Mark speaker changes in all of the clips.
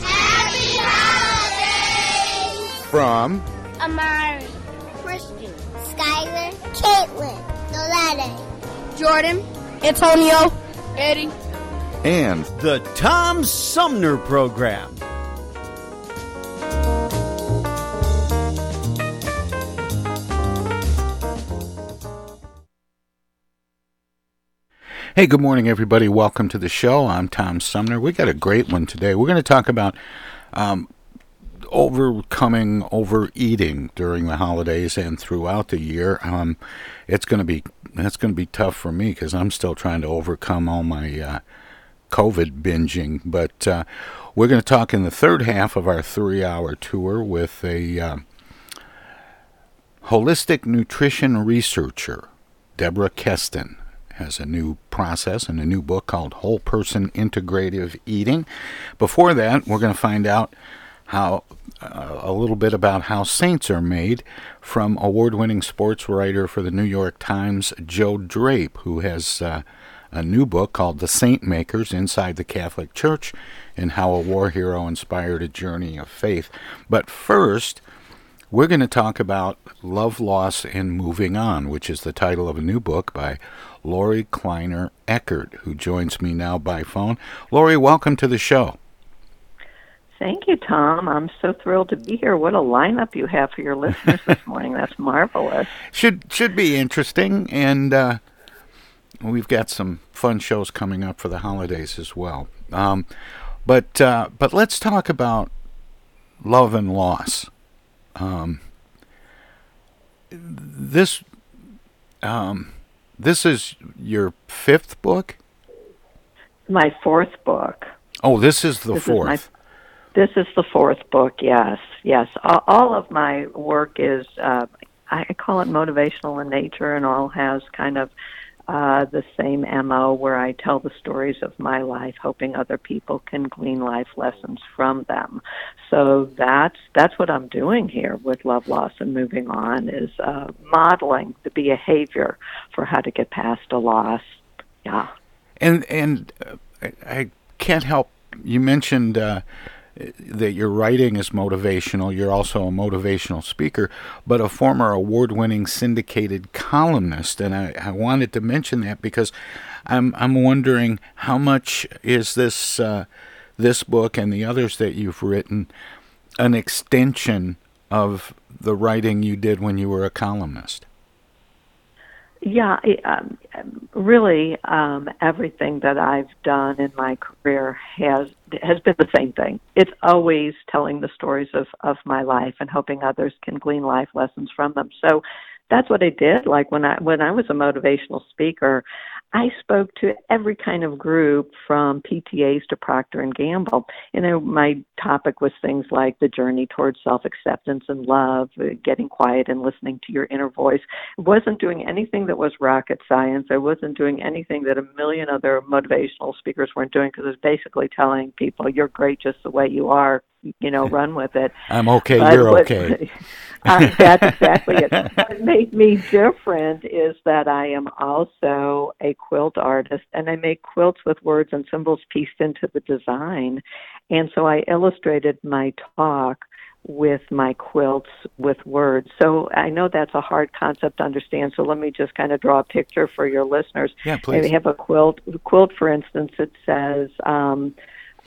Speaker 1: Happy holidays!
Speaker 2: From
Speaker 1: Amari, Christian, Skylar, Caitlin, Nolette,
Speaker 3: Jordan, Antonio, Eddie.
Speaker 2: and
Speaker 4: The Tom Sumner Program.
Speaker 2: Hey, good morning, everybody. Welcome to the show. I'm Tom Sumner. We got a great one today. We're going to talk about um, overcoming overeating during the holidays and throughout the year. Um, it's going to be that's going to be tough for me because I'm still trying to overcome all my uh, COVID binging. But uh, we're going to talk in the third half of our three-hour tour with a uh, holistic nutrition researcher, Deborah Kesten has a new process and a new book called Whole Person Integrative Eating. Before that, we're going to find out how uh, a little bit about how saints are made from award-winning sports writer for the New York Times, Joe Drape, who has uh, a new book called The Saint Makers Inside the Catholic Church and How a War Hero Inspired a Journey of Faith. But first, we're going to talk about Love, Loss, and Moving On, which is the title of a new book by Lorie Kleiner Eckert, who joins me now by phone. Lorie, welcome to the show.
Speaker 5: Thank you, Tom. I'm so thrilled to be here. What a lineup you have for your listeners this morning. That's marvelous.
Speaker 2: Should should be interesting, and uh, we've got some fun shows coming up for the holidays as well. Um, but uh, but let's talk about love and loss. Um, this um, this is your fifth book.
Speaker 5: My fourth book.
Speaker 2: Oh, this is the
Speaker 5: This is my-
Speaker 2: fourth.
Speaker 5: This is the fourth book. Yes, yes. All, all of my work is uh, I call it motivational in nature, and all has kind of uh, the same mo where I tell the stories of my life, hoping other people can glean life lessons from them. So that's that's what I'm doing here with love, loss, and moving on is uh, modeling the behavior for how to get past a loss. Yeah.
Speaker 2: And and uh, I, I can't help. You mentioned uh, that your writing is motivational. You're also a motivational speaker, but a former award-winning syndicated columnist. And I, I wanted to mention that because I'm I'm wondering how much is this uh, this book and the others that you've written an extension of the writing you did when you were a columnist.
Speaker 5: Yeah, it, um, really, um, everything that I've done in my career has has been the same thing. It's always telling the stories of of my life and hoping others can glean life lessons from them. So that's what I did. Like when I when I was a motivational speaker, I spoke to every kind of group from PTAs to Procter and Gamble. And I, my topic was things like the journey towards self-acceptance and love, uh, getting quiet and listening to your inner voice. I wasn't doing anything that was rocket science. I wasn't doing anything that a million other motivational speakers weren't doing because it was basically telling people you're great just the way you are you know, run with it.
Speaker 2: I'm okay, but you're what, okay.
Speaker 5: uh, that's exactly it. What made me different is that I am also a quilt artist and I make quilts with words and symbols pieced into the design. And so I illustrated my talk with my quilts with words. So I know that's a hard concept to understand. So let me just kind of draw a picture for your listeners.
Speaker 2: Yeah, please.
Speaker 5: We have a quilt. Quilt, for instance, it says, um,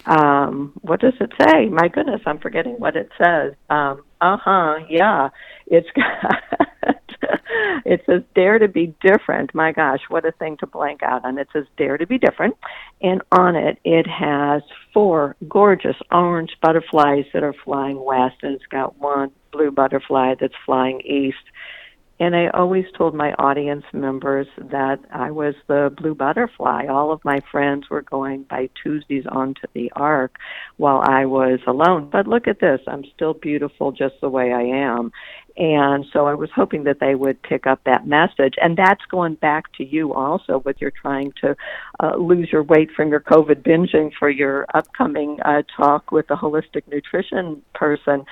Speaker 5: um, what does it say? My goodness, I'm forgetting what it says. Um, uh huh. Yeah, it's got. it says dare to be different. My gosh, what a thing to blank out on. It says dare to be different, and on it it has four gorgeous orange butterflies that are flying west, and it's got one blue butterfly that's flying east. And I always told my audience members that I was the blue butterfly. All of my friends were going by Tuesdays onto the ark while I was alone. But look at this. I'm still beautiful just the way I am. And so I was hoping that they would pick up that message. And that's going back to you also with your trying to uh, lose your weight from your COVID binging for your upcoming uh, talk with the holistic nutrition person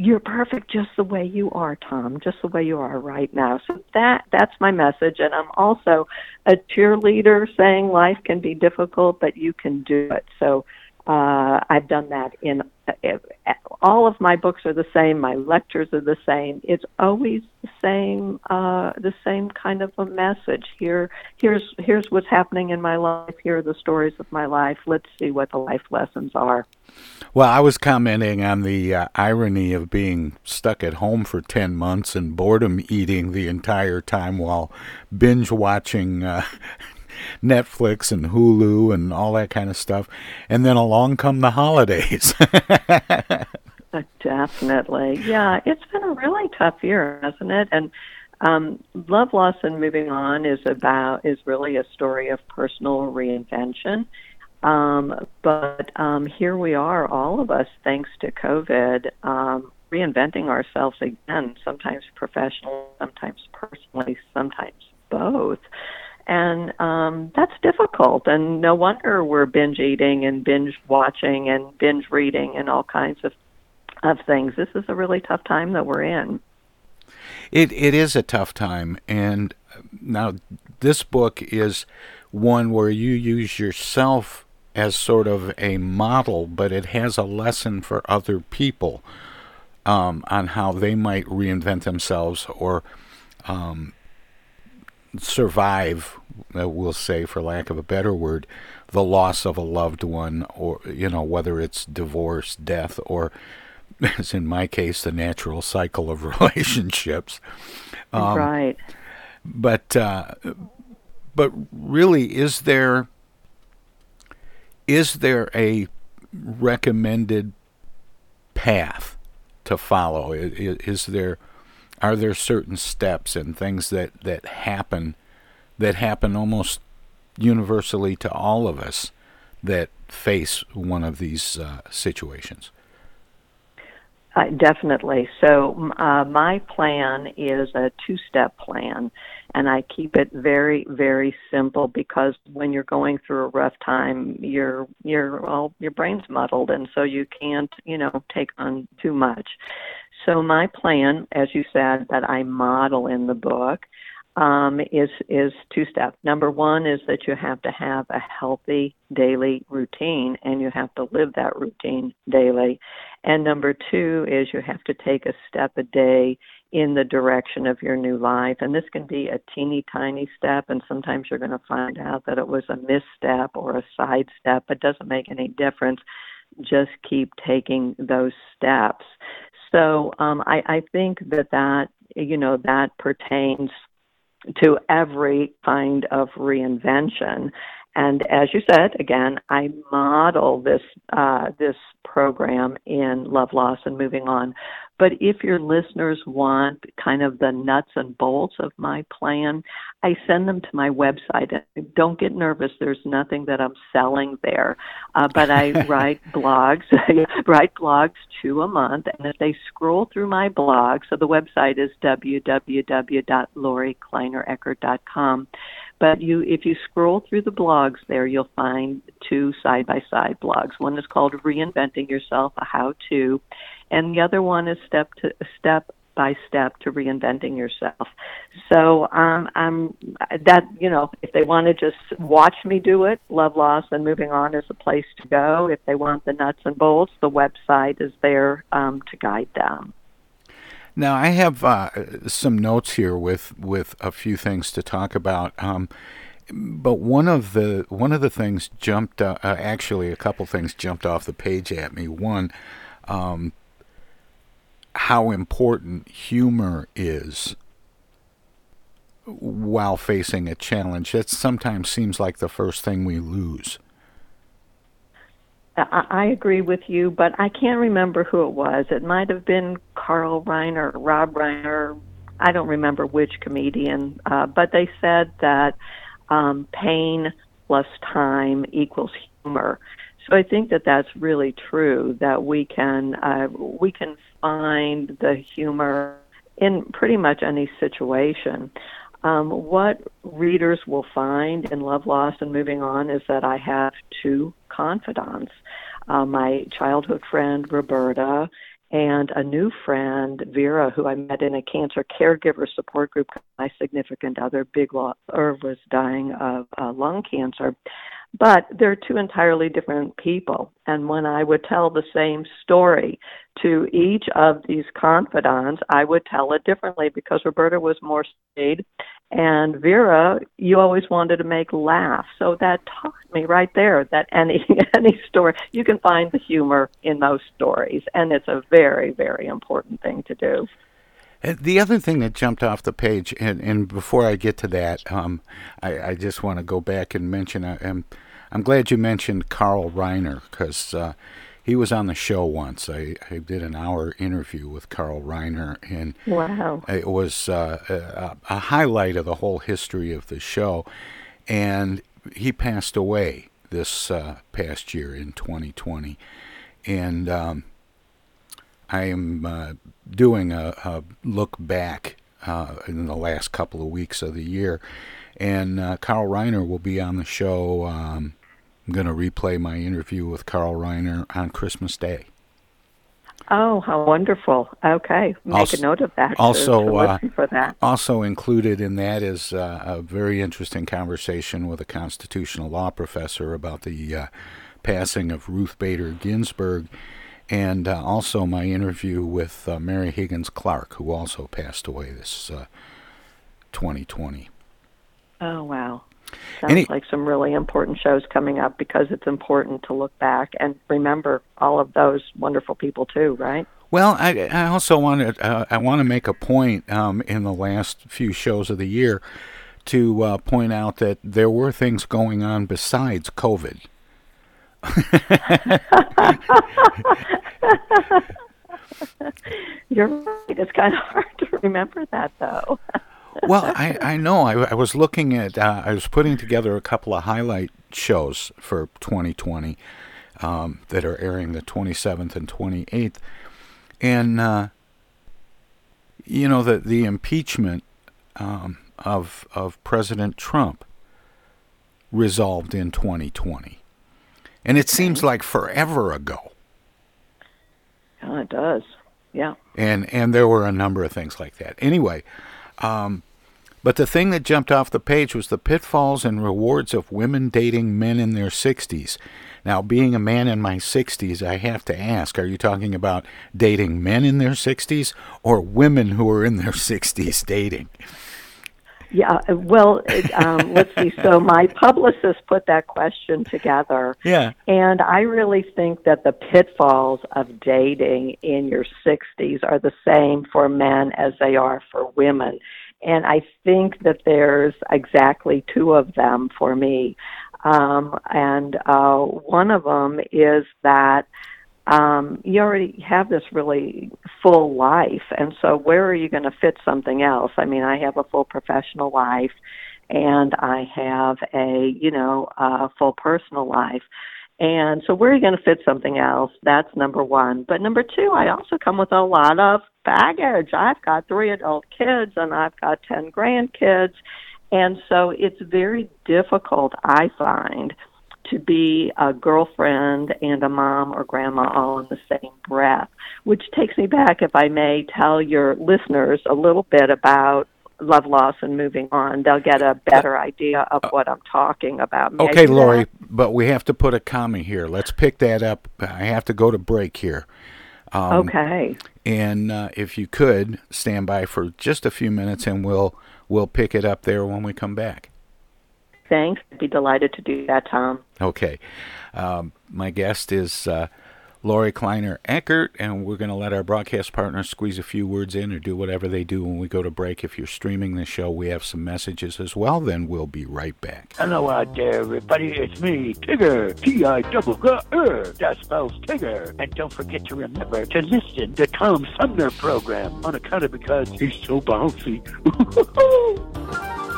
Speaker 5: you're perfect just the way you are, Tom, just the way you are right now. So that that's my message and I'm also a cheerleader saying life can be difficult but you can do it. So uh, I've done that in uh, all of my books are the same. My lectures are the same. It's always the same, uh, the same kind of a message. Here, here's here's what's happening in my life. Here are the stories of my life. Let's see what the life lessons are.
Speaker 2: Well, I was commenting on the uh, irony of being stuck at home for ten months and boredom eating the entire time while binge watching uh, Netflix and Hulu and all that kind of stuff. And then along come the holidays.
Speaker 5: Uh, definitely. Yeah, it's been a really tough year, hasn't it? And um, Love, Loss, and Moving On is about is really a story of personal reinvention. Um, but um, here we are, all of us, thanks to COVID, um, reinventing ourselves again. Sometimes professionally, sometimes personally, sometimes both and um, that's difficult. And no wonder we're binge eating and binge watching and binge reading and all kinds of of things. This is a really tough time that we're in.
Speaker 2: It it is a tough time, and now this book is one where you use yourself as sort of a model, but it has a lesson for other people um, on how they might reinvent themselves or um, survive, uh, we'll say, for lack of a better word, the loss of a loved one, or, you know, whether it's divorce, death, or, as in my case, the natural cycle of relationships.
Speaker 5: Um, right.
Speaker 2: But, uh, but really, is there is there a recommended path to follow? Is, is there are there certain steps and things that, that happen that happen almost universally to all of us that face one of these uh, situations?
Speaker 5: Uh, definitely. So, uh, my plan is a two step plan, and I keep it very, very simple because when you're going through a rough time, your your well, your brain's muddled, and so you can't, you know, take on too much. So my plan, as you said, that I model in the book, um, is is two steps. Number one is that you have to have a healthy daily routine, and you have to live that routine daily. And number two is you have to take a step a day in the direction of your new life. And this can be a teeny tiny step, and sometimes you're going to find out that it was a misstep or a side step. It doesn't make any difference. Just keep taking those steps. So um, I, I think that that you know that pertains to every kind of reinvention. And as you said, again, I model this uh, this program in Love Loss and Moving On. But if your listeners want kind of the nuts and bolts of my plan, I send them to my website. Don't get nervous. There's nothing that I'm selling there. Uh, but I write blogs, write blogs two a month. And if they scroll through my blog, so the website is www.lorikleinereckert.com. But you, if you scroll through the blogs there, you'll find two side by side blogs. One is called Reinventing Yourself, a how to, and the other one is step to step by step to reinventing yourself. So um, I'm that you know if they want to just watch me do it, Love Loss and Moving On is a place to go. If they want the nuts and bolts, the website is there um, to guide them.
Speaker 2: Now I have uh, some notes here with with a few things to talk about. Um, but one of the one of the things jumped uh, uh, actually a couple things jumped off the page at me. One, um, how important humor is while facing a challenge. That sometimes seems like the first thing we lose.
Speaker 5: I agree with you, but I can't remember who it was. It might have been Carl Reiner, Rob Reiner. I don't remember which comedian, uh, but they said that um, pain plus time equals humor. So I think that that's really true. That we can uh, we can find the humor in pretty much any situation. Um, what readers will find in Love Loss, and Moving On is that I have two confidants. Uh, my childhood friend Roberta and a new friend, Vera, who I met in a cancer caregiver support group. My significant other, Big Irv was dying of uh, lung cancer. But they're two entirely different people. And when I would tell the same story to each of these confidants, I would tell it differently because Roberta was more staid and Vera, you always wanted to make laugh. So that taught me right there that any any story you can find the humor in most stories and it's a very, very important thing to do.
Speaker 2: The other thing that jumped off the page, and, and before I get to that, um, I, I, just want to go back and mention. Uh, I'm, I'm glad you mentioned Carl Reiner because uh, he was on the show once. I, I did an hour interview with Carl Reiner, and
Speaker 5: wow,
Speaker 2: it was uh, a, a, highlight of the whole history of the show. And he passed away this uh, past year in 2020, and um, I am uh, doing a, a, look back uh, in the last couple of weeks of the year, and uh, Carl Reiner will be on the show. Um, I'm going to replay my interview with Carl Reiner on Christmas Day.
Speaker 5: Oh, how wonderful! Okay, make also, a note of that.
Speaker 2: Also,
Speaker 5: to, to
Speaker 2: uh,
Speaker 5: for that.
Speaker 2: also included in that is uh, a very interesting conversation with a constitutional law professor about the uh, passing of Ruth Bader Ginsburg and uh, also my interview with uh, Mary Higgins Clark, who also passed away this uh, 2020.
Speaker 5: Oh wow! Sounds
Speaker 2: Any,
Speaker 5: like some really important shows coming up because it's important to look back and remember all of those wonderful people too, right?
Speaker 2: Well, I, I also want to uh, I want to make a point um, in the last few shows of the year to uh, point out that there were things going on besides COVID.
Speaker 5: You're right. It's kind of hard to remember that, though.
Speaker 2: well, I, I know. I, I was looking at, uh, I was putting together a couple of highlight shows for 2020 um, that are airing the 27th and 28th. And, uh, you know, the, the impeachment um, of, of President Trump resolved in 2020. And it seems like forever ago.
Speaker 5: Yeah, it does. Yeah.
Speaker 2: And and there were a number of things like that. Anyway, um, but the thing that jumped off the page was the pitfalls and rewards of women dating men in their 60s. Now, being a man in my 60s, I have to ask are you talking about dating men in their 60s or women who are in their 60s dating?
Speaker 5: Yeah, well, um, let's see. So my publicist put that question together.
Speaker 2: Yeah.
Speaker 5: And I really think that the pitfalls of dating in your 60s are the same for men as they are for women. And I think that there's exactly two of them for me. Um, and uh, one of them is that um, you already have this really full life, and so where are you going to fit something else? I mean, I have a full professional life, and I have a you know a full personal life. And so, where are you going to fit something else? That's number one. But number two, I also come with a lot of baggage. I've got three adult kids and I've got 10 grandkids. And so, it's very difficult, I find, to be a girlfriend and a mom or grandma all in the same breath, which takes me back, if I may tell your listeners a little bit about love loss and moving on they'll get a better idea of what i'm talking about. May
Speaker 2: okay lorie but we have to put a comma here. Let's pick that up. I have to go to break here.
Speaker 5: Um, okay.
Speaker 2: and uh, if you could stand by for just a few minutes and we'll we'll pick it up there when we come back.
Speaker 5: Thanks. I'd be delighted to do that tom.
Speaker 2: Okay. Um, my guest is uh, Lorie Kleiner Eckert, and we're going to let our broadcast partners squeeze a few words in or do whatever they do when we go to break. If you're streaming the show, we have some messages as well. Then we'll be right back.
Speaker 6: Hello out there, everybody. It's me, Tigger. T I double. That spells Tigger. And don't forget to remember to listen to Tom Sumner program on account of because he's so bouncy.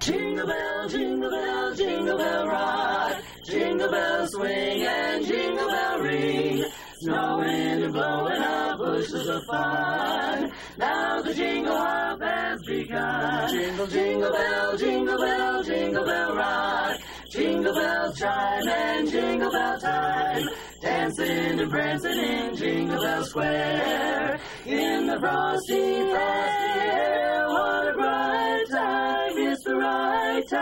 Speaker 7: Jingle bell, jingle bell, jingle bell rock. Jingle bell swing and jingle bell ring. Snowing and blowing up bushels of fun. Now the jingle hop has begun. Jingle, jingle bell, jingle bell, jingle bell rock. Jingle bells chime and jingle bell time. Dancing and prancing in Jingle Bell Square. In the frosty, frosty air,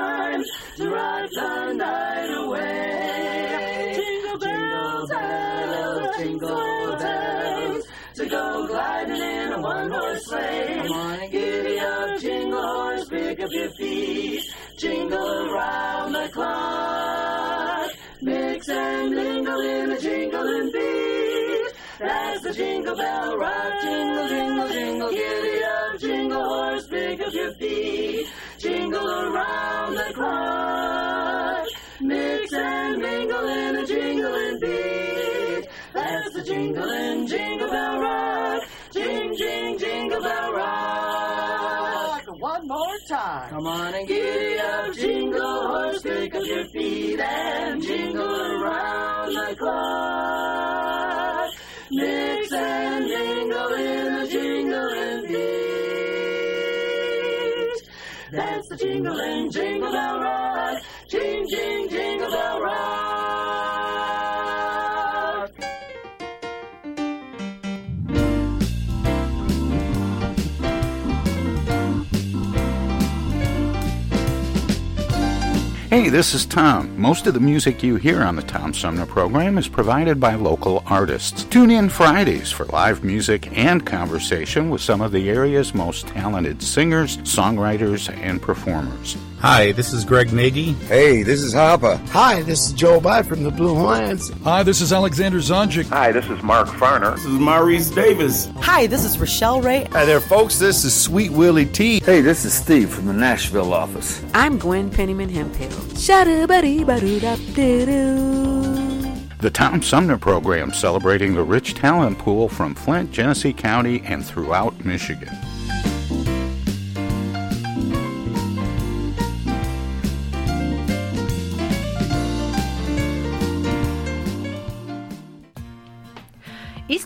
Speaker 7: time to ride the night away. Jingle bells, bells, jingle bells. To go gliding in a one-horse sleigh. Come on and giddy up, jingle horse, pick up your feet. Jingle around the clock. Mix and mingle in a jingling beat. That's the jingle bell rock. Jingle, jingle, jingle, giddy up, jingle horse, pick up your feet. Jingle around the clock. Mix and mingle in a jingling beat. That's the jingling jingle bell rock. Jing, jing, jingle bell rock.
Speaker 8: One more time.
Speaker 7: Come on and giddy up, jingle horse, pick up your feet and jingle around the clock. Mix and jingle in a jingling beat. That's the jingling jingle bell rock. Jing, jing, jingle bell rock.
Speaker 2: Hey, this is Tom. Most of the music you hear on the Tom Sumner program is provided by local artists. Tune in Fridays for live music and conversation with some of the area's most talented singers, songwriters, and performers.
Speaker 9: Hi, this is Greg Nagy.
Speaker 10: Hey, this is Harper.
Speaker 11: Hi, this is Joe By from the Blue Hawaiians.
Speaker 12: Hi, this is Alexander Zonjic.
Speaker 13: Hi, this is Mark Farner.
Speaker 14: This is Maurice Davis.
Speaker 15: Hi, this is Rochelle Ray.
Speaker 16: Hi there, folks. This is Sweet Willie T.
Speaker 17: Hey, this is Steve from the Nashville office.
Speaker 18: I'm Gwen Pennyman Hemphill.
Speaker 2: The Tom Sumner Program celebrating the rich talent pool from Flint, Genesee County, and throughout Michigan.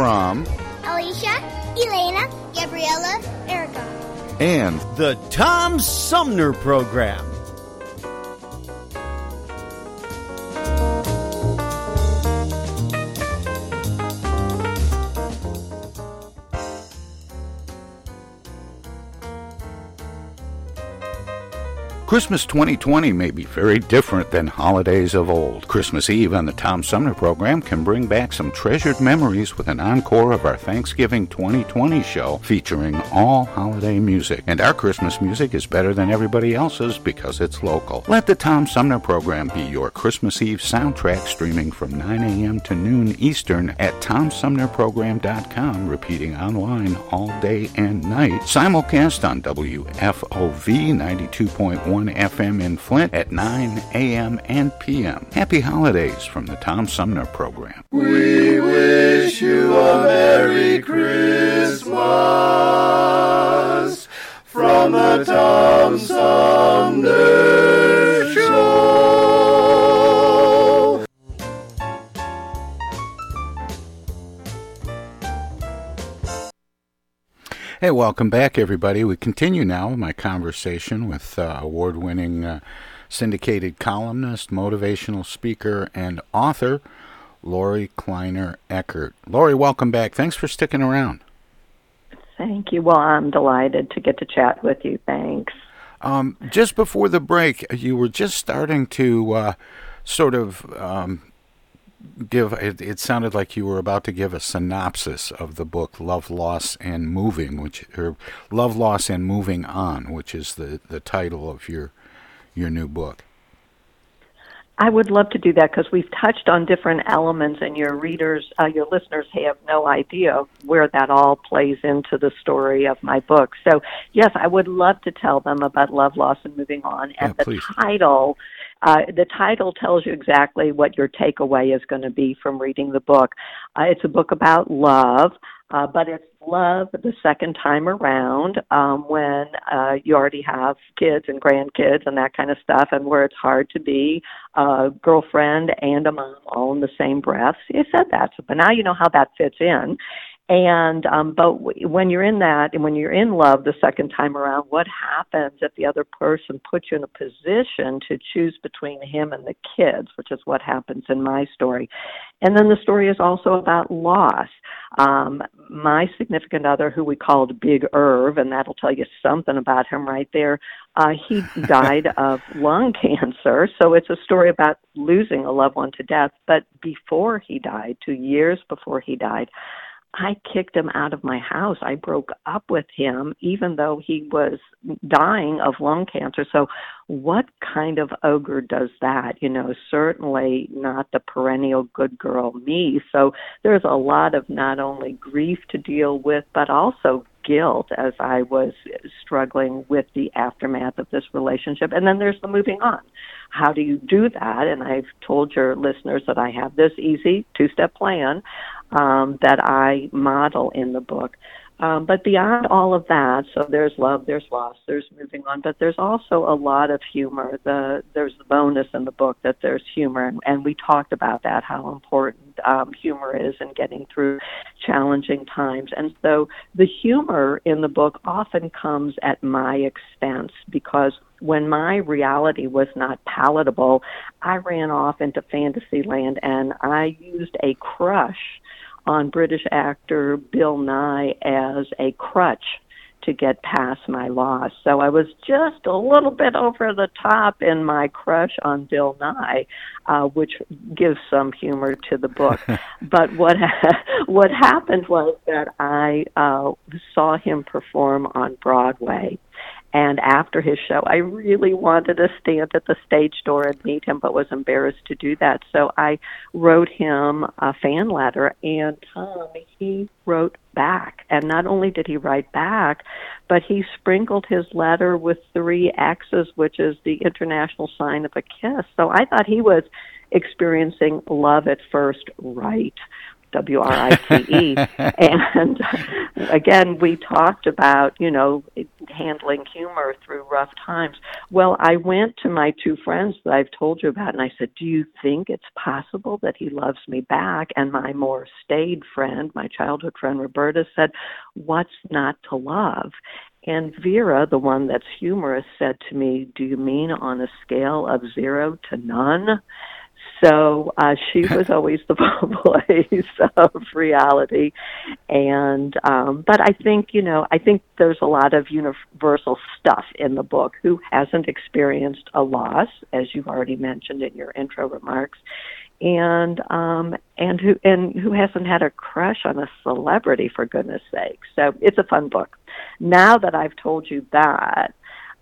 Speaker 2: From
Speaker 1: Alicia, Elena, Gabriella, Erica.
Speaker 2: and
Speaker 4: The Tom Sumner Program.
Speaker 2: Christmas 2020 may be very different than holidays of old. Christmas Eve on the Tom Sumner program can bring back some treasured memories with an encore of our Thanksgiving 2020 show featuring all holiday music. And our Christmas music is better than everybody else's because it's local. Let the Tom Sumner program be your Christmas Eve soundtrack streaming from 9 a.m. to noon Eastern at TomSumnerProgram.com, repeating online all day and night. Simulcast on WFOV 92.1 FM in Flint at 9 a.m. and p.m. Happy holidays from the Tom Sumner program.
Speaker 7: We wish you a Merry Christmas from the Tom Sumner Show.
Speaker 2: Hey, welcome back, everybody. We continue now my conversation with uh, award winning uh, syndicated columnist, motivational speaker, and author, Lorie Kleiner Eckert. Lorie, welcome back. Thanks for sticking around.
Speaker 5: Thank you. Well, I'm delighted to get to chat with you. Thanks.
Speaker 2: Um, just before the break, you were just starting to uh, sort of um, give. It, it sounded like you were about to give a synopsis of the book "Love, Loss, and Moving," which or "Love, Loss, and Moving On," which is the the title of your your new book.
Speaker 5: I would love to do that because we've touched on different elements, and your readers, uh, your listeners, have no idea where that all plays into the story of my book. So, yes, I would love to tell them about love, loss, and moving on. And the
Speaker 2: please.
Speaker 5: title, uh, the title tells you exactly what your takeaway is going to be from reading the book. Uh, it's a book about love. Uh, but it's love the second time around um, when uh, you already have kids and grandkids and that kind of stuff, and where it's hard to be a girlfriend and a mom all in the same breath. You said that, but now you know how that fits in. And um, but when you're in that, and when you're in love the second time around, what happens if the other person puts you in a position to choose between him and the kids, which is what happens in my story. And then the story is also about loss. Um, my significant other, who we called Big Irv, and that'll tell you something about him right there. Uh, he died of lung cancer, so it's a story about losing a loved one to death. But before he died, two years before he died, I kicked him out of my house. I broke up with him, even though he was dying of lung cancer. So, what kind of ogre does that? You know, certainly not the perennial good girl me. So, there's a lot of not only grief to deal with, but also guilt as I was struggling with the aftermath of this relationship. And then there's the moving on. How do you do that? And I've told your listeners that I have this easy two step plan um, that I model in the book. Um, but beyond all of that, so there's love, there's loss, there's moving on, but there's also a lot of humor. The there's the bonus in the book that there's humor, and, and we talked about that how important um, humor is in getting through challenging times. And so the humor in the book often comes at my expense because when my reality was not palatable, I ran off into fantasy land and I used a crush on British actor Bill Nighy as a crutch to get past my loss. So I was just a little bit over the top in my crush on Bill Nighy, uh, which gives some humor to the book. but what ha- what happened was that I uh, saw him perform on Broadway and after his show, I really wanted to stand at the stage door and meet him, but was embarrassed to do that. So I wrote him a fan letter, and Tom, he wrote back. And not only did he write back, but he sprinkled his letter with three X's, which is the international sign of a kiss. So I thought he was experiencing love at first right. W R I T E. and again, we talked about, you know, handling humor through rough times. Well, I went to my two friends that I've told you about and I said, Do you think it's possible that he loves me back? And my more staid friend, my childhood friend Roberta, said, What's not to love? And Vera, the one that's humorous, said to me, Do you mean on a scale of zero to none? So uh, she was always the voice of reality, and um, but I think you know I think there's a lot of universal stuff in the book. Who hasn't experienced a loss, as you've already mentioned in your intro remarks, and um, and who and who hasn't had a crush on a celebrity for goodness sake. So it's a fun book. Now that I've told you that,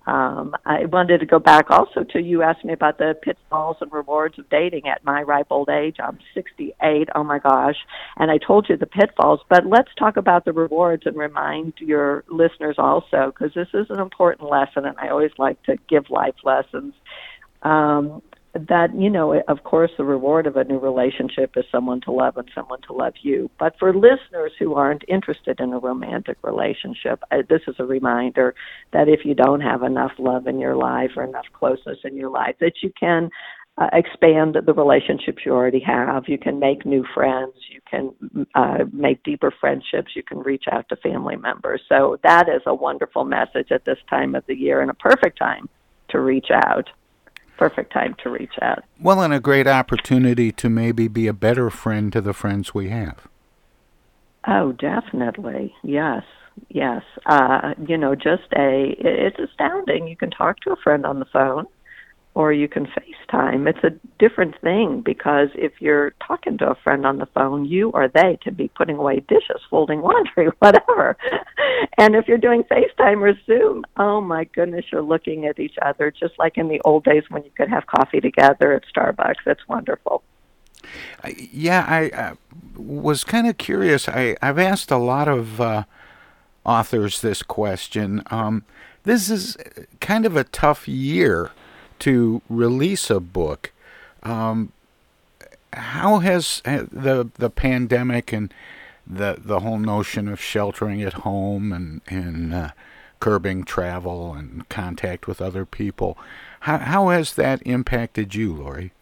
Speaker 5: um, I wanted to go back also to you asked me about the pitfalls and rewards of dating at my ripe old age. I'm 68. Oh my gosh. And I told you the pitfalls, but let's talk about the rewards and remind your listeners also, because this is an important lesson and I always like to give life lessons. Um, that you know of course the reward of a new relationship is someone to love and someone to love you. But for listeners who aren't interested in a romantic relationship uh, this is a reminder that if you don't have enough love in your life or enough closeness in your life that you can uh, expand the relationships you already have. You can make new friends. You can uh, make deeper friendships. You can reach out to family members. So that is a wonderful message at this time of the year and a perfect time to reach out perfect time to reach out.
Speaker 2: Well, and a great opportunity to maybe be a better friend to the friends we have.
Speaker 5: Oh, definitely. Yes. Yes. Uh, you know, just a, it's astounding. You can talk to a friend on the phone or you can FaceTime. It's a different thing because if you're talking to a friend on the phone, you or they can be putting away dishes, folding laundry, whatever. and if you're doing FaceTime or Zoom, oh my goodness, you're looking at each other just like in the old days when you could have coffee together at Starbucks. It's wonderful.
Speaker 2: Yeah, I was kind of curious. I, I've asked a lot of uh, authors this question. Um, this is kind of a tough year to release a book. Um, how has the the pandemic and the the whole notion of sheltering at home and and uh, curbing travel and contact with other people, how how has that impacted you, Lorie?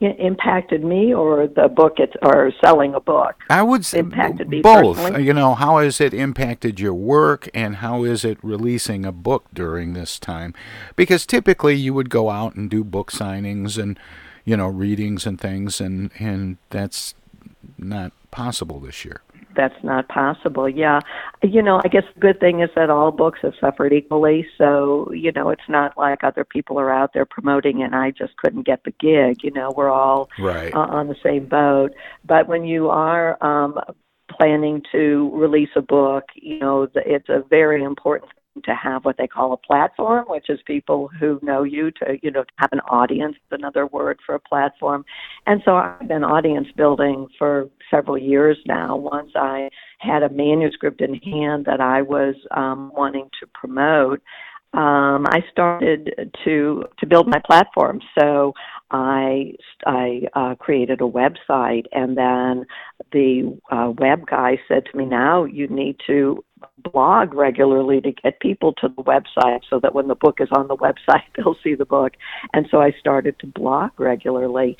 Speaker 5: Impacted me or the book it's or selling a book?
Speaker 2: I would say
Speaker 5: impacted me
Speaker 2: both.
Speaker 5: personally.
Speaker 2: you know how has it impacted your work and how is it releasing a book during this time? Because typically you would go out and do book signings and you know readings and things and and that's not possible this year
Speaker 5: that's not possible. Yeah. You know, I guess the good thing is that all books have suffered equally. So, you know, it's not like other people are out there promoting and I just couldn't get the gig. You know, we're all
Speaker 2: right.
Speaker 5: uh, on the same boat. But when you are um, planning to release a book, you know, it's a very important to have what they call a platform, which is people who know you to, you know, have an audience, another word for a platform. And so I've been audience building for several years now. Once I had a manuscript in hand that I was um, wanting to promote, um, I started to to build my platform. So I I uh, created a website, and then the uh, web guy said to me, "Now you need to blog regularly to get people to the website, so that when the book is on the website, they'll see the book." And so I started to blog regularly,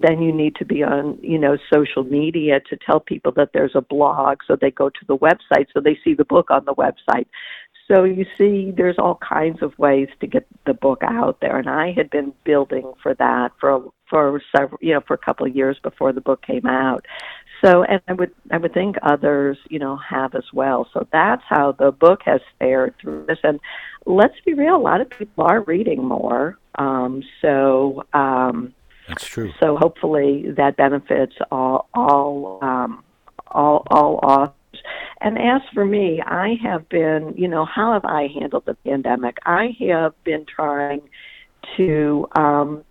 Speaker 5: then you need to be on you know social media to tell people that there's a blog so they go to the website so they see the book on the website so you see, there's all kinds of ways to get the book out there, and I had been building for that for for several, you know, for a couple of years before the book came out. So, and I would I would think others, you know, have as well. So that's how the book has fared through this. And let's be real, a lot of people are reading more. Um, so um,
Speaker 2: that's true.
Speaker 5: So hopefully that benefits all all um, all all authors. And as for me, I have been, you know, how have I handled the pandemic? I have been trying to um,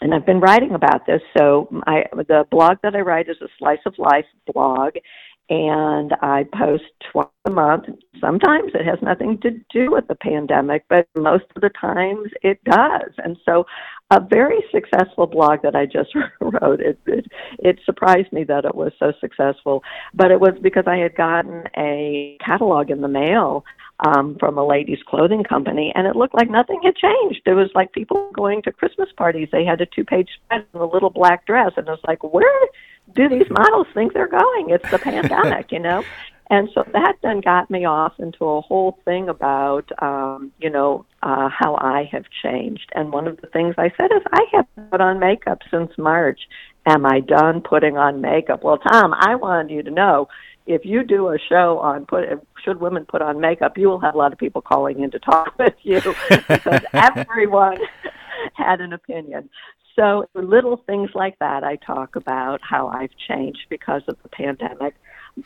Speaker 5: and I've been writing about this. So I, the blog that I write is a slice of life blog, and I post twice a month. Sometimes it has nothing to do with the pandemic, but most of the times it does. And so, a very successful blog that I just wrote. It, it it surprised me that it was so successful, but it was because I had gotten a catalog in the mail um, from a ladies' clothing company, and it looked like nothing had changed. It was like people going to Christmas parties. They had a two-page spread in a little black dress, and it was like, where do these models think they're going? It's the pandemic, you know. And so that then got me off into a whole thing about, um, you know, uh, how I have changed. And one of the things I said is, I haven't put on makeup since March. Am I done putting on makeup? Well, Tom, I wanted you to know if you do a show on put should women put on makeup, you will have a lot of people calling in to talk with you because everyone had an opinion. So little things like that I talk about how I've changed because of the pandemic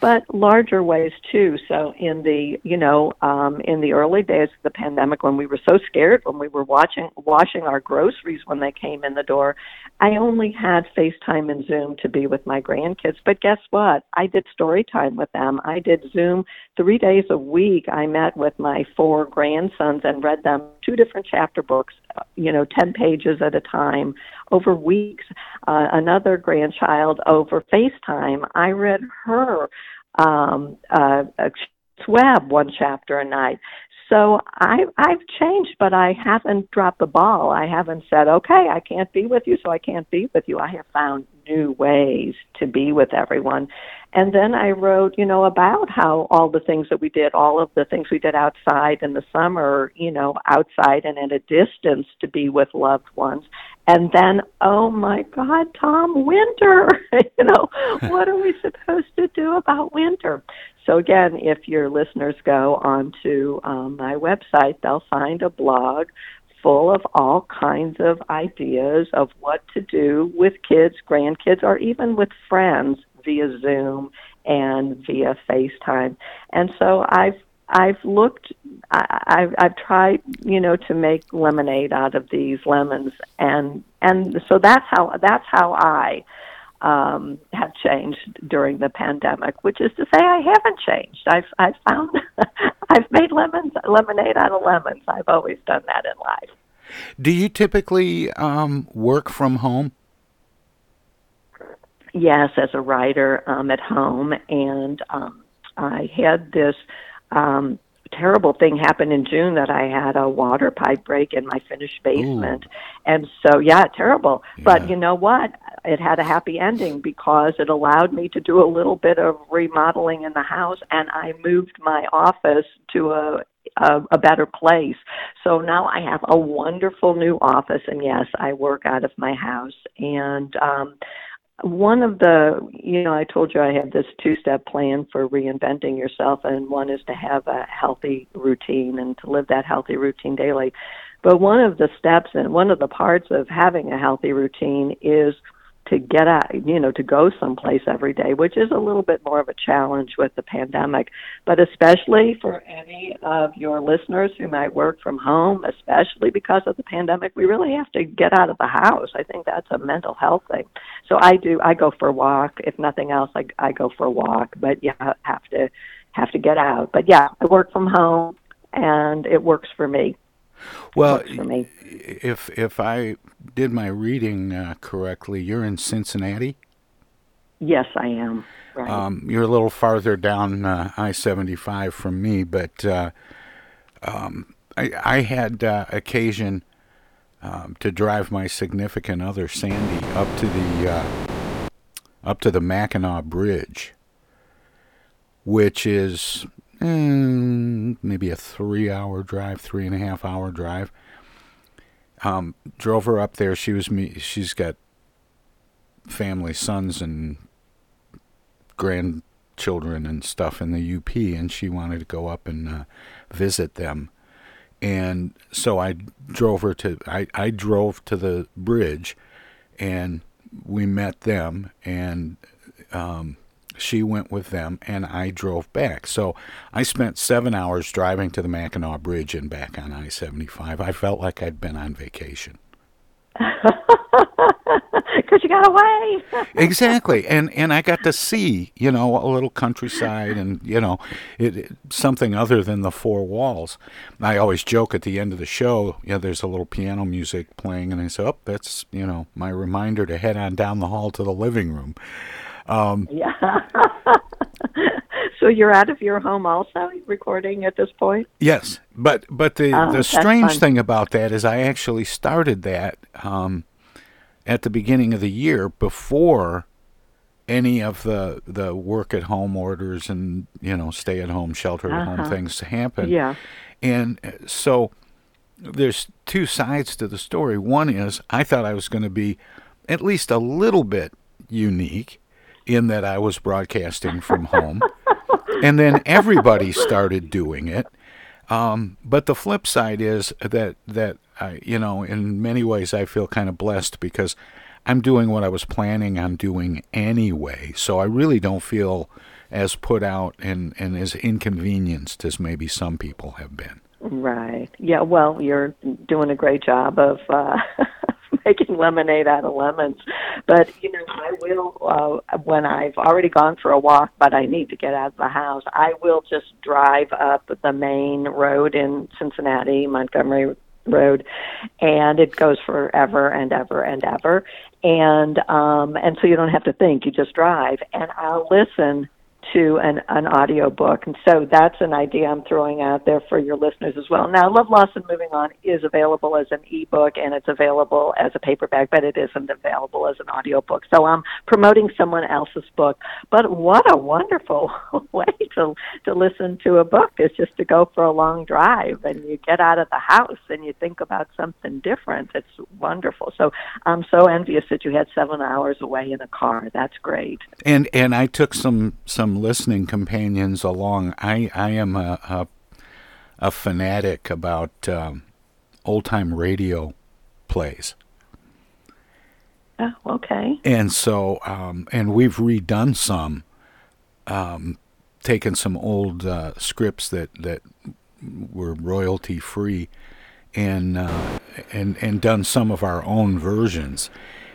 Speaker 5: but larger ways too. So in the you know um, in the early days of the pandemic, when we were so scared, when we were watching washing our groceries when they came in the door, I only had FaceTime and Zoom to be with my grandkids. But guess what? I did story time with them. I did Zoom three days a week. I met with my four grandsons and read them two different chapter books, you know, ten pages at a time over weeks. Uh, another grandchild over FaceTime. I read her um, uh, Swab one chapter a night. So I I've changed, but I haven't dropped the ball. I haven't said, okay, I can't be with you, so I can't be with you. I have found new ways to be with everyone. And then I wrote, you know, about how all the things that we did, all of the things we did outside in the summer, you know, outside and at a distance to be with loved ones. And then, oh my God, Tom, winter. you know, what are we supposed to do about winter? So again, if your listeners go onto um, my website, they'll find a blog full of all kinds of ideas of what to do with kids, grandkids, or even with friends via Zoom and via FaceTime. And so I've I've looked I, I've I've tried you know to make lemonade out of these lemons and and so that's how that's how I um, have changed during the pandemic, which is to say I haven't changed. I've I've found I've made lemons lemonade out of lemons. I've always done that in life.
Speaker 2: Do you typically um, work from home?
Speaker 5: Yes, as a writer um, at home, and um, I had this um, terrible thing happened in June that I had a water pipe break in my finished basement. Ooh. And so, yeah, terrible. Yeah. But you know what? It had a happy ending because it allowed me to do a little bit of remodeling in the house and I moved my office to a a, a better place. So now I have a wonderful new office, and yes, I work out of my house. And um, one of the you know i told you i have this two step plan for reinventing yourself and one is to have a healthy routine and to live that healthy routine daily. But one of the steps and one of the parts of having a healthy routine is to get out, you know, to go someplace every day, which is a little bit more of a challenge with the pandemic. But especially for any of your listeners who might work from home, especially because of the pandemic, we really have to get out of the house. I think that's a mental health thing. So I do, I go for a walk. If nothing else, I, I go for a walk, but yeah, have to, have to get out. But yeah, I work from home and it works for me.
Speaker 2: Well, me. if if I did my reading uh, correctly, you're in Cincinnati.
Speaker 5: Yes, I am. Right.
Speaker 2: Um, you're a little farther down uh, I-75 from me, but uh, um, I, I, had uh, occasion um, to drive my significant other Sandy up to the uh, up to the Mackinac Bridge, which is mm, maybe a three-hour drive, three and a half hour drive. Um, drove her up there. She was me. She's got family, sons and grandchildren and stuff in the UP, and she wanted to go up and uh, visit them. And so I drove her to. I, I drove to the bridge, and we met them, and um, she went with them, and I drove back. So I spent seven hours driving to the Mackinac Bridge and back on I 75. I felt like I'd been on vacation.
Speaker 5: Because you got away.
Speaker 2: exactly, and and I got to see, you know, a little countryside, and you know, it, it, something other than the four walls. I always joke at the end of the show, you know, there's a little piano music playing, and I say, "Oh, that's you know my reminder to head on down the hall to the living room." Um,
Speaker 5: yeah. so you're out of your home also recording at this point?
Speaker 2: Yes, but but the
Speaker 5: Oh,
Speaker 2: the strange
Speaker 5: fun.
Speaker 2: thing about that is I actually started that um, at the beginning of the year before any of the the work at home orders and you know stay at home shelter at home
Speaker 5: Uh-huh.
Speaker 2: things happen.
Speaker 5: Yeah.
Speaker 2: and uh, so there's two sides to the story. One is I thought I was going to be at least a little bit unique in that I was broadcasting from home. and then everybody started doing it. Um, but the flip side is that that I, you know, in many ways, I feel kind of blessed because I'm doing what I was planning on doing anyway. So I really don't feel as put out and and as inconvenienced as maybe some people have been.
Speaker 5: Right. Yeah. Well, you're doing a great job of uh, making lemonade out of lemons. But you know, will uh, when I've already gone for a walk, but I need to get out of the house. I will just drive up the main road in Cincinnati, Montgomery Road, and it goes forever and ever and ever. And um, and so you don't have to think; you just drive. And I'll listen to an, an audio book. And so that's an idea I'm throwing out there for your listeners as well. Now, Love, Loss, and Moving On is available as an ebook and it's available as a paperback, but it isn't available as an audio book. So I'm promoting someone else's book. But what a wonderful way to, to listen to a book is just to go for a long drive and you get out of the house and you think about something different. It's wonderful. So I'm so envious that you had seven hours away in a car. That's great.
Speaker 2: And and I took some some listening companions along. I I am a a, a fanatic about um, old time radio plays.
Speaker 5: Oh, okay.
Speaker 2: And so, um, and we've redone some, um, taken some old uh, scripts that that were royalty free, and uh, and and done some of our own versions.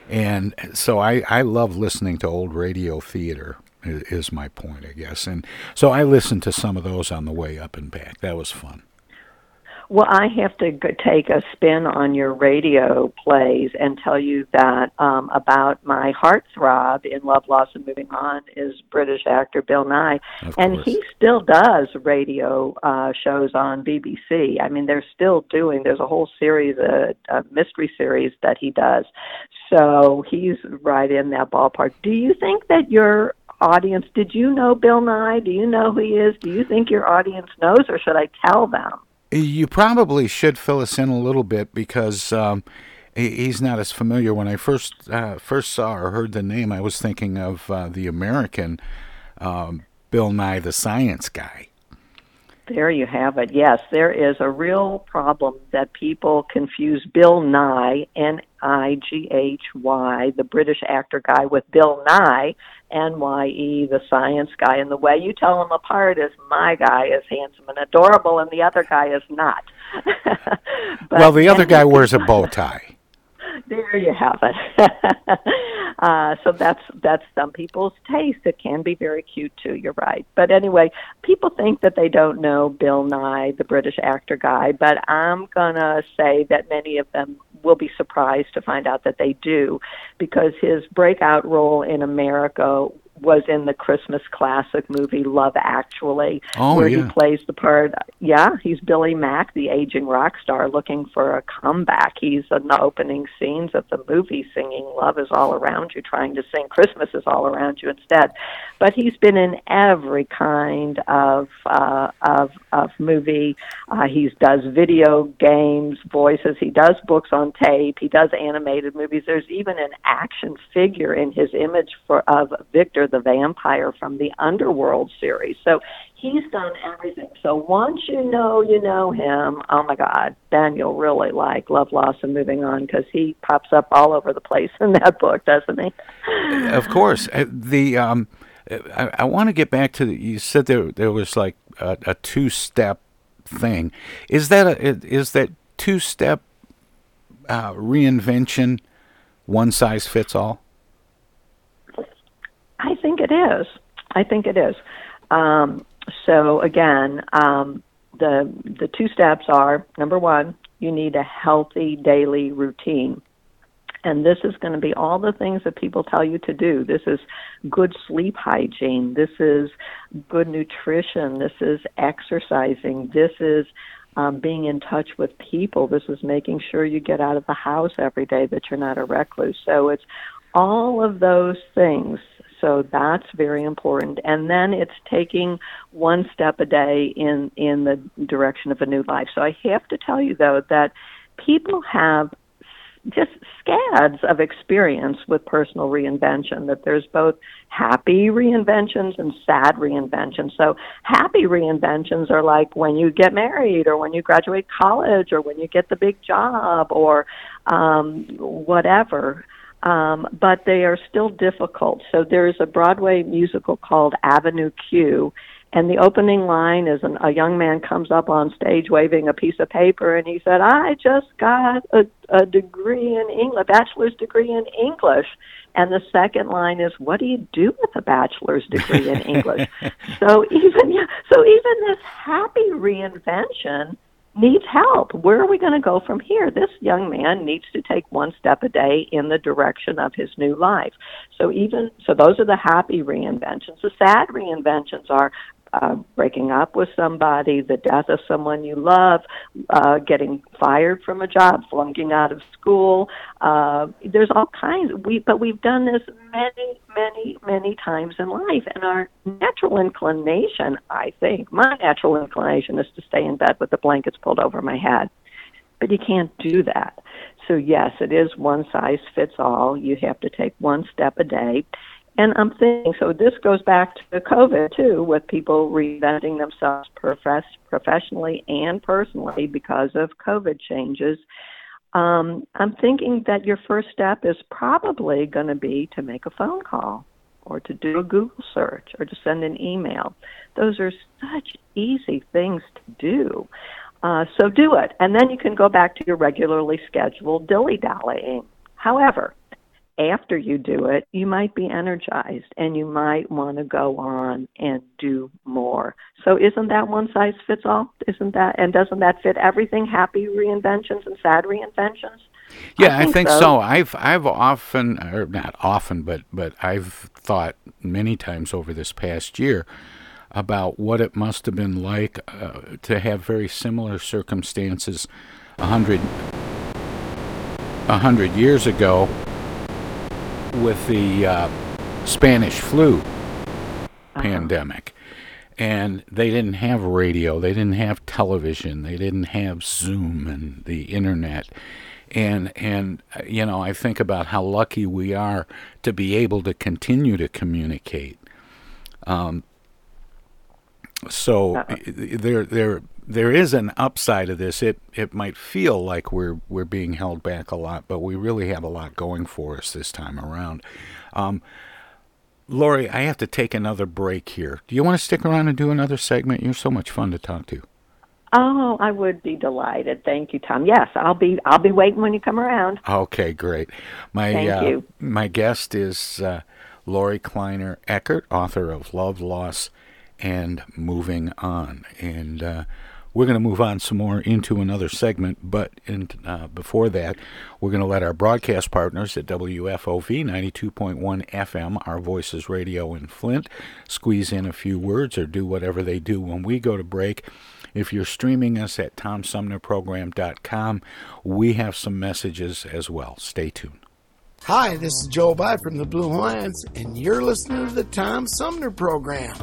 Speaker 2: And so I I love listening to old radio theater. Is my point, I guess. And so I listened to some of those on the way up and back. That was fun.
Speaker 5: Well, I have to take a spin on your radio plays and tell you that um, about my heartthrob in Love, Loss, and Moving On is British actor Bill
Speaker 2: Nighy,
Speaker 5: and he still does radio uh, shows on BBC. I mean, they're still doing. There's a whole series, a, a mystery series that he does. So he's right in that ballpark. Do you think that your audience? Did you know Bill Nighy? Do you know who he is? Do you think your audience knows, or should I tell them?
Speaker 2: You probably should fill us in a little bit because um, he's not as familiar. When I first uh, first saw or heard the name, I was thinking of uh, the American um, Bill Nye the Science Guy.
Speaker 5: There you have it. Yes, there is a real problem that people confuse Bill Nighy, N I G H Y, the British actor guy, with Bill Nye, N Y E, the science guy. And the way you tell them apart is my guy is handsome and adorable, and the other guy is not. But-
Speaker 2: well, the other guy wears a bow tie.
Speaker 5: there you have it. uh, so that's that's some people's taste. It can be very cute too. You're right. But anyway, people think that they don't know Bill Nighy, the British actor guy, but I'm gonna say that many of them will be surprised to find out that they do, because his breakout role in America was in the Christmas classic movie Love Actually,
Speaker 2: Oh,
Speaker 5: where
Speaker 2: yeah.
Speaker 5: he plays the part. Yeah, he's Billy Mack, the aging rock star, looking for a comeback. He's in the opening scenes of the movie singing "Love is all around you," trying to sing "Christmas is all around you" instead. But he's been in every kind of uh, of of movie. Uh, he does video games voices. He does books on tape. He does animated movies. There's even an action figure in his image for of Victor the vampire from the Underworld series. So he's done everything. So once you know you know him, oh my God, then you'll really like Love, Loss, and Moving On because he pops up all over the place in that book, doesn't he?
Speaker 2: Of course. Uh, The um, I, I want to get back to the, you said there there was like a, a two step thing. Is that a is that two step uh, reinvention one size fits all?
Speaker 5: I think it is. I think it is. Um, so again, um, the the two steps are number one, you need a healthy daily routine. And this is going to be all the things that people tell you to do. This is good sleep hygiene. This is good nutrition. This is exercising. This is um, being in touch with people. This is making sure you get out of the house every day, that you're not a recluse. So it's all of those things. So that's very important. And then it's taking one step a day in, in the direction of a new life. So I have to tell you, though, that people have just scads of experience with personal reinvention that there's both happy reinventions and sad reinventions so happy reinventions are like when you get married or when you graduate college or when you get the big job or um whatever um, but they are still difficult. So there's a Broadway musical called Avenue Q, and the opening line is an, a young man comes up on stage waving a piece of paper, and he said, "I just got a, a degree in English, a bachelor's degree in English." And the second line is, "What do you do with a bachelor's degree in English?" so even so, even this happy reinvention needs help. Where are we going to go from here? This young man needs to take one step a day in the direction of his new life. So even so those are the happy reinventions. The sad reinventions are uh, breaking up with somebody, the death of someone you love, uh, getting fired from a job, flunking out of school. Uh, there's all kinds. We but we've done this many, many, many times in life, and our natural inclination, I think, my natural inclination is to stay in bed with the blankets pulled over my head. But you can't do that. So yes, it is one size fits all. You have to take one step a day. And I'm thinking, so this goes back to COVID too, with people reinventing themselves profess- professionally and personally because of COVID changes. Um, I'm thinking that your first step is probably going to be to make a phone call or to do a Google search or to send an email. Those are such easy things to do. Uh, so do it. And then you can go back to your regularly scheduled dilly dallying. However, after you do it, you might be energized and you might want to go on and do more. So isn't that one size fits all? Isn't that and doesn't that fit everything? Happy reinventions and sad reinventions?
Speaker 2: Yeah,
Speaker 5: I think,
Speaker 2: I think
Speaker 5: so.
Speaker 2: so. I've I've often or not often, but but I've thought many times over this past year about what it must have been like uh, to have very similar circumstances a hundred a hundred years ago with the uh, Spanish flu pandemic. And they didn't have radio, they didn't have television, they didn't have Zoom and the internet. And and uh, you know, I think about how lucky we are to be able to continue to communicate. Um, so i- there there there is an upside of this. It it might feel like we're we're being held back a lot, but we really have a lot going for us this time around. Um, Lorie, I have to take another break here. Do you want to stick around and do another segment? You're so much fun to talk to.
Speaker 5: Oh, I would be delighted. Thank you, Tom. Yes, I'll be I'll be waiting when you come around.
Speaker 2: Okay, great. My
Speaker 5: Thank
Speaker 2: uh,
Speaker 5: you.
Speaker 2: my guest is uh, Lorie Kleiner Eckert, author of Love, Loss, and Moving On, and uh, we're going to move on some more into another segment. But in, uh, before that, we're going to let our broadcast partners at WFOV 92.1 FM, Our Voices Radio in Flint, squeeze in a few words or do whatever they do when we go to break. If you're streaming us at TomSumnerProgram.com, we have some messages as well. Stay tuned.
Speaker 11: Hi, this is Joe By from the Blue Hawaiians, and you're listening to the Tom Sumner Program.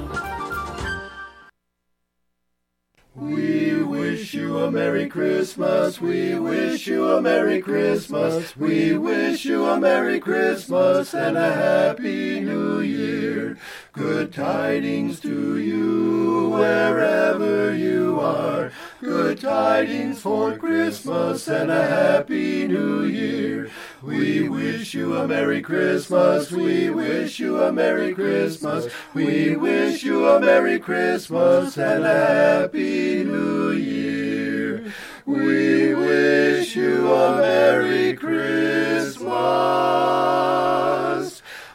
Speaker 10: We wish you a Merry Christmas. We wish you a Merry Christmas. We wish you a Merry Christmas and a Happy New Year. Good tidings to you wherever you are. Good tidings for Christmas and a Happy New Year. We wish you a Merry Christmas. We wish you a Merry Christmas. We wish you a Merry Christmas and a Happy New Year. We wish you a Merry Christmas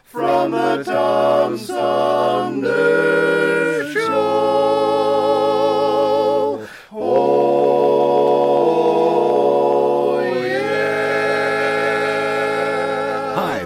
Speaker 10: from the Tom Sumner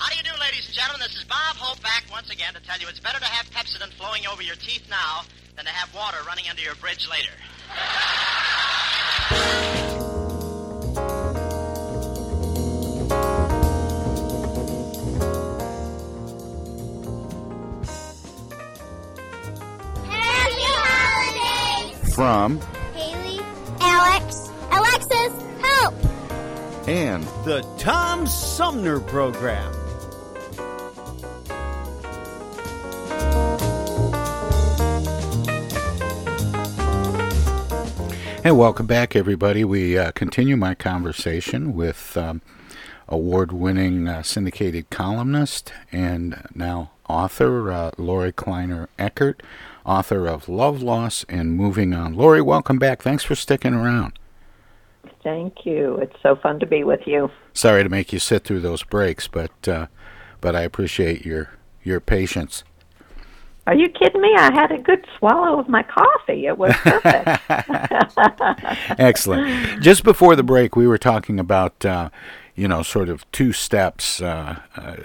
Speaker 18: How do you do, ladies and gentlemen? This is Bob Hope back once again to tell you it's better to have Pepsodent flowing over your teeth now than to have water running under your bridge later.
Speaker 1: Happy holidays!
Speaker 2: From
Speaker 1: Haley, Alex, Alexis, help!
Speaker 2: and
Speaker 4: The Tom Sumner Program.
Speaker 2: Hey, welcome back, everybody. We uh, continue my conversation with um, award winning uh, syndicated columnist and now author uh, Lorie Kleiner Eckert, author of Love, Loss, and Moving On. Lorie, welcome back. Thanks for sticking around.
Speaker 5: Thank you. It's so fun to be with you.
Speaker 2: Sorry to make you sit through those breaks, but uh, but I appreciate your your patience.
Speaker 5: Are you kidding me? I had a good swallow of my coffee. It was perfect.
Speaker 2: Excellent. Just before the break, we were talking about, uh, you know, sort of two steps uh, uh,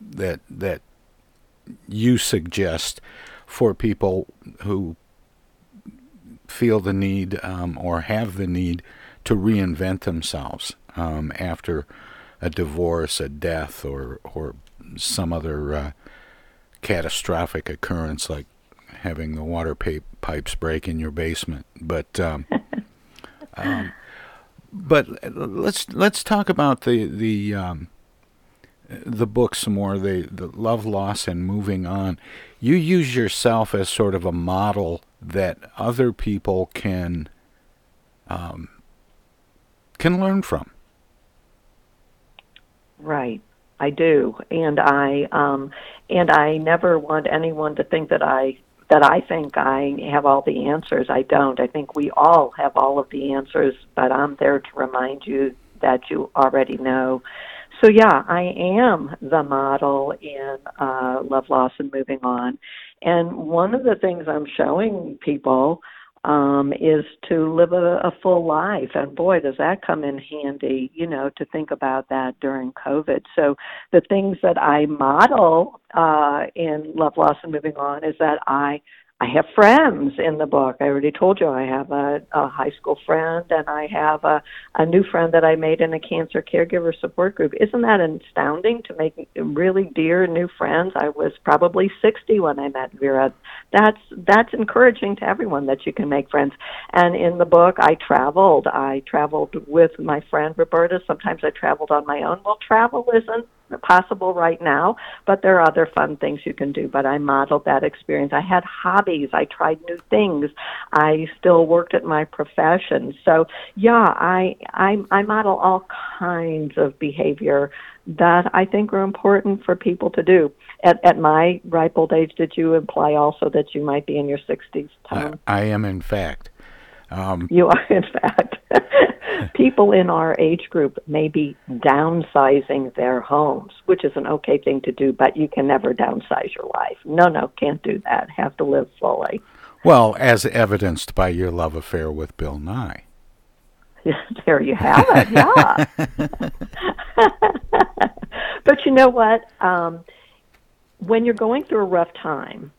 Speaker 2: that that you suggest for people who feel the need um, or have the need to reinvent themselves um, after a divorce, a death, or or some other uh, catastrophic occurrence like having the water pa- pipes break in your basement. But um, um, but let's let's talk about the the um, the book some more. The the love loss and moving on. You use yourself as sort of a model that other people can um, can learn from.
Speaker 5: Right. I do, and I um, and I never want anyone to think that I that I think I have all the answers. I don't. I think we all have all of the answers, but I'm there to remind you that you already know. So yeah, I am the model in uh, love, loss, and moving on. And one of the things I'm showing people um, is to live a, a full life. And boy, does that come in handy, you know, to think about that during COVID. So the things that I model uh, in Love, Loss, and Moving On is that I I have friends in the book. I already told you I have a, a high school friend and I have a, a new friend that I made in a cancer caregiver support group. Isn't that astounding to make really dear new friends? I was probably 60 when I met Vera. That's that's encouraging to everyone that you can make friends. And in the book, I traveled. I traveled with my friend Roberta. Sometimes I traveled on my own. Well, travel isn't possible right now, but there are other fun things you can do. But I modeled that experience. I had hobbies. I tried new things. I still worked at my profession. So yeah, I I, I model all kinds of behavior that I think are important for people to do. At at my ripe old age, did you imply also that you might be in your sixties, Tom?
Speaker 2: I, I am, in fact. Um,
Speaker 5: you are, in fact. People in our age group may be downsizing their homes, which is an okay thing to do, but you can never downsize your life. No, no, can't do that. Have to live fully.
Speaker 2: Well, as evidenced by your love affair with Bill Nighy.
Speaker 5: there you have it, yeah. but you know what? Um, when you're going through a rough time,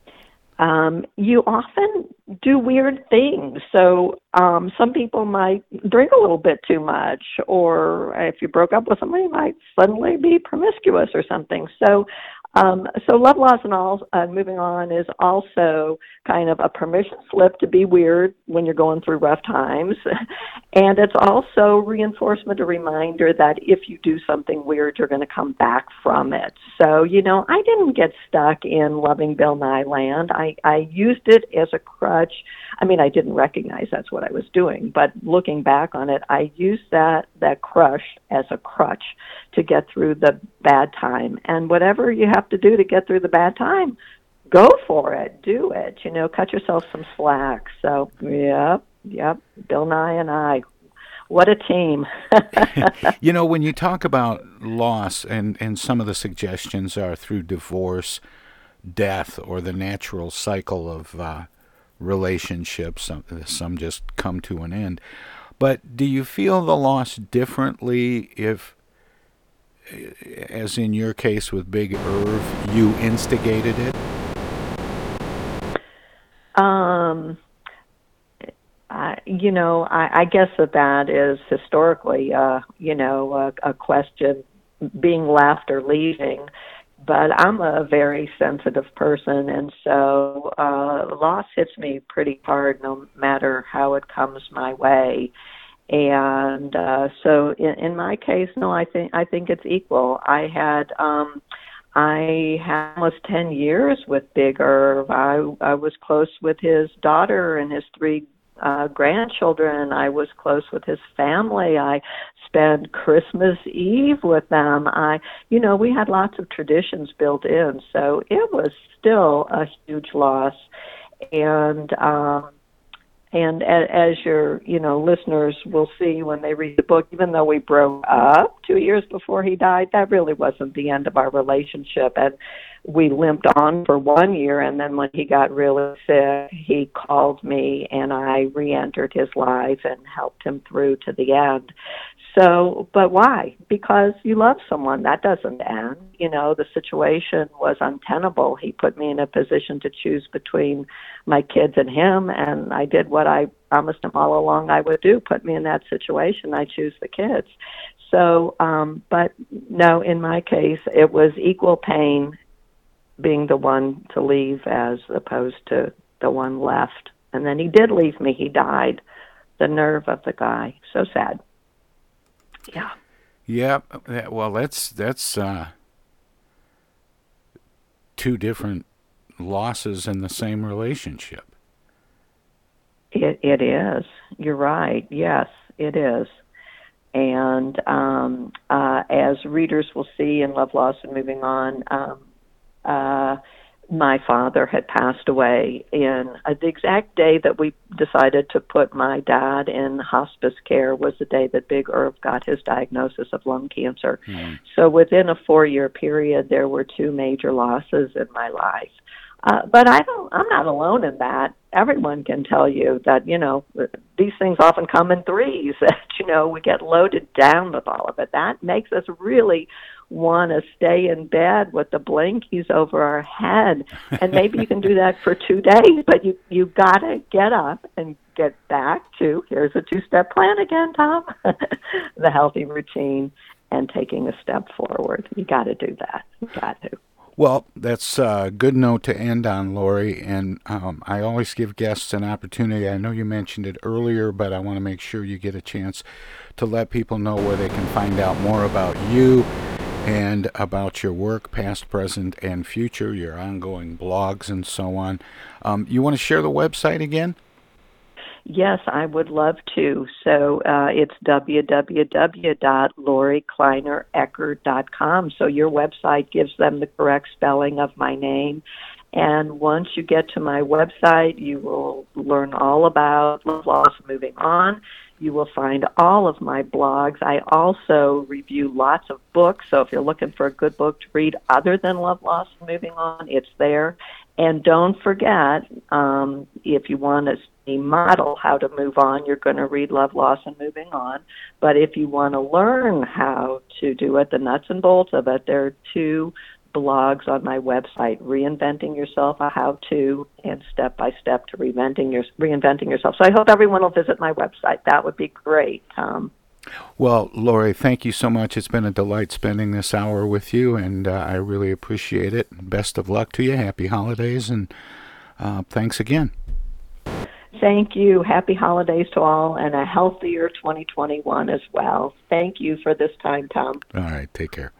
Speaker 5: um, you often do weird things. So um, some people might drink a little bit too much, or if you broke up with somebody, might suddenly be promiscuous or something. So um, so love, loss, and all. Uh, moving on is also kind of a permission slip to be weird when you're going through rough times, and it's also reinforcement, a reminder that if you do something weird, you're going to come back from it. So you know, I didn't get stuck in loving Bill Nighy land. I I used it as a crutch. I mean, I didn't recognize that's what I was doing, but looking back on it, I used that that crush as a crutch to get through the bad time. And whatever you have to do to get through the bad time, go for it. Do it. You know, cut yourself some slack. So, yep, yep. Bill Nighy and I. What a team.
Speaker 2: you know, when you talk about loss, and, and some of the suggestions are through divorce, death, or the natural cycle of uh, relationships, some, some just come to an end. But do you feel the loss differently if as in your case with Big Irv, you instigated it?
Speaker 5: Um, I, you know, I, I guess that that is historically, uh, you know, a, a question being left or leaving. But I'm a very sensitive person, and so uh, loss hits me pretty hard, no matter how it comes my way and uh, so in, in my case, no, I think I think it's equal. I had um, I had almost ten years with Big Irv. I I was close with his daughter and his three uh, grandchildren. I was close with his family. I spent Christmas Eve with them. I, you know, we had lots of traditions built in, so it was still a huge loss. And um, and as your you know listeners will see when they read the book even though we broke up two years before he died that really wasn't the end of our relationship and we limped on for one year, and then when he got really sick, he called me, and I re-entered his life and helped him through to the end. So, but why? Because you love someone. That doesn't end. You know, the situation was untenable. He put me in a position to choose between my kids and him, and I did what I promised him all along I would do. Put me in that situation. I choose the kids. So, um, but no, in my case, it was equal pain being the one to leave as opposed to the one left. And then he did leave me. He died. The nerve of the guy. So sad. Yeah.
Speaker 2: Yeah. Well, that's that's uh, two different losses in the same relationship.
Speaker 5: It it is. You're right. Yes, it is. And um, uh, as readers will see in Love, Loss, and Moving On, um, uh, my father had passed away and uh, the exact day that we decided to put my dad in hospice care was the day that Big Irv got his diagnosis of lung cancer. So within a four year period, there were two major losses in my life. Uh, but I don't. I'm not alone in that. Everyone can tell you that you know these things often come in threes. That you know we get loaded down with all of it. That makes us really want to stay in bed with the blankies over our head, and maybe you can do that for two days. But you you gotta get up and get back to here's a two step plan again, Tom. the healthy routine and taking a step forward. You got to do that. You got to.
Speaker 2: Well, that's a good note to end on, Lorie. And um, I always give guests an opportunity. I know you mentioned it earlier, but I want to make sure you get a chance to let people know where they can find out more about you and about your work, past, present, and future, your ongoing blogs, and so on. Um, you want to share the website again?
Speaker 5: Yes, I would love to. So uh, it's www.loriekleinereckert.com. So your website gives them the correct spelling of my name. And once you get to my website, you will learn all about Love Loss Moving On. You will find all of my blogs. I also review lots of books. So if you're looking for a good book to read other than Love Loss Moving On, it's there. And don't forget, um, if you want to model how to move on, you're going to read Love, Loss, and Moving On. But if you want to learn how to do it, the nuts and bolts of it, there are two blogs on my website, Reinventing Yourself, a how to, and Step by Step to Reinventing, your, reinventing Yourself. So I hope everyone will visit my website. That would be great, Tom.
Speaker 2: Well, Lorie, thank you so much. It's been a delight spending this hour with you, and uh, I really appreciate it. Best of luck to you. Happy holidays, and uh, thanks again.
Speaker 5: Thank you. Happy holidays to all and a healthier 2021 as well. Thank you for this time, Tom.
Speaker 2: All right, take care.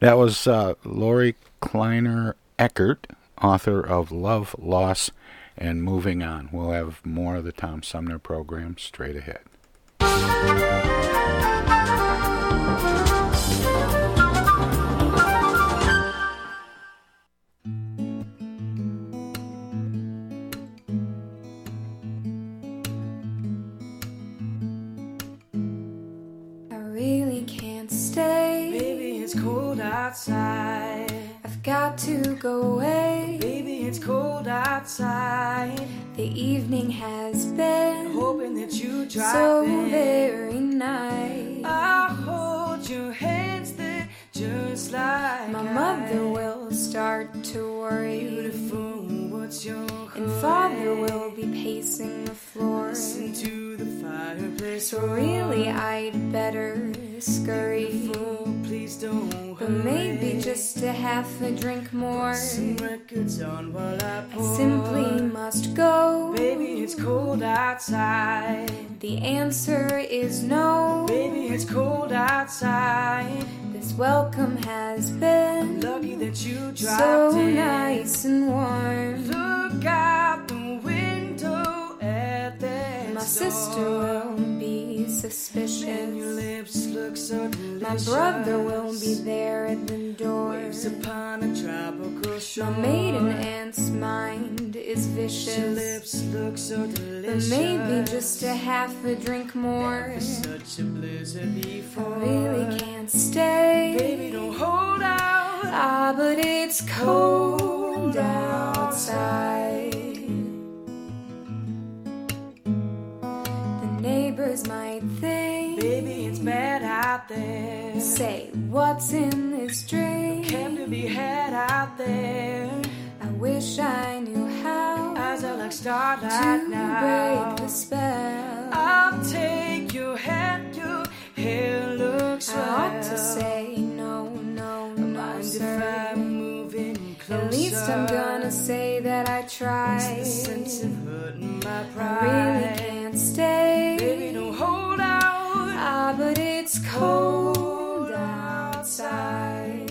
Speaker 2: That was uh, Lorie Kleiner Eckert, author of Love, Loss, and Moving On. We'll have more of the Tom Sumner program straight ahead.
Speaker 7: Outside.
Speaker 19: I've got to go away.
Speaker 7: Baby, it's cold outside.
Speaker 19: The evening has been
Speaker 7: Hoping that you drive
Speaker 19: so
Speaker 7: in.
Speaker 19: very nice.
Speaker 7: I'll hold your there just like
Speaker 19: My mother will start to worry.
Speaker 7: Beautiful, what's your
Speaker 19: And father will be pacing the floor.
Speaker 7: Listen to the fireplace.
Speaker 19: So really, I'd better scurry.
Speaker 7: Beautiful, please don't
Speaker 19: But maybe just a half a drink more.
Speaker 7: Some records on while I
Speaker 19: I simply must go.
Speaker 7: Baby, it's cold outside.
Speaker 19: The answer is no.
Speaker 7: Baby, it's cold outside.
Speaker 19: This welcome has been
Speaker 7: Lucky that you dropped
Speaker 19: so
Speaker 7: in.
Speaker 19: nice and warm.
Speaker 7: Look out the window at that
Speaker 19: My sister will suspicious.
Speaker 7: And your lips look so.
Speaker 19: My brother will be there at the door.
Speaker 7: Waves upon a tropical shore.
Speaker 19: My maiden aunt's mind is vicious.
Speaker 7: lips look so
Speaker 19: But maybe just a half a drink more.
Speaker 7: A blizzard
Speaker 19: I really can't stay.
Speaker 7: Baby, don't hold out.
Speaker 19: Ah, but it's cold outside. Neighbors might think,
Speaker 7: Baby, it's bad out there.
Speaker 19: say, What's in this drink?
Speaker 7: Came to be had out there.
Speaker 19: I wish I knew how
Speaker 7: Eyes are like starlight
Speaker 19: to
Speaker 7: now.
Speaker 19: break the spell.
Speaker 7: I'll take your hand, your hair looks
Speaker 19: I ought to say no, no, no, sir.
Speaker 7: I'm closer?
Speaker 19: At least I'm gonna say that I tried.
Speaker 7: What's the sense of hurting my pride?
Speaker 19: I really can't stay.
Speaker 7: Baby, don't hold out.
Speaker 19: Ah, but it's cold outside.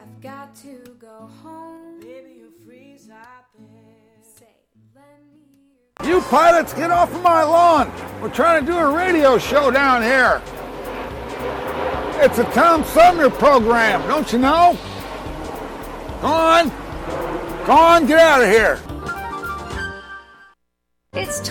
Speaker 19: I've got to go home.
Speaker 7: Baby, you freeze out there.
Speaker 19: Say, lend me
Speaker 20: You pilots, get off of my lawn. We're trying to do a radio show down here. It's a Tom Sumner program, don't you know? Go on. Go on, get out of here. It's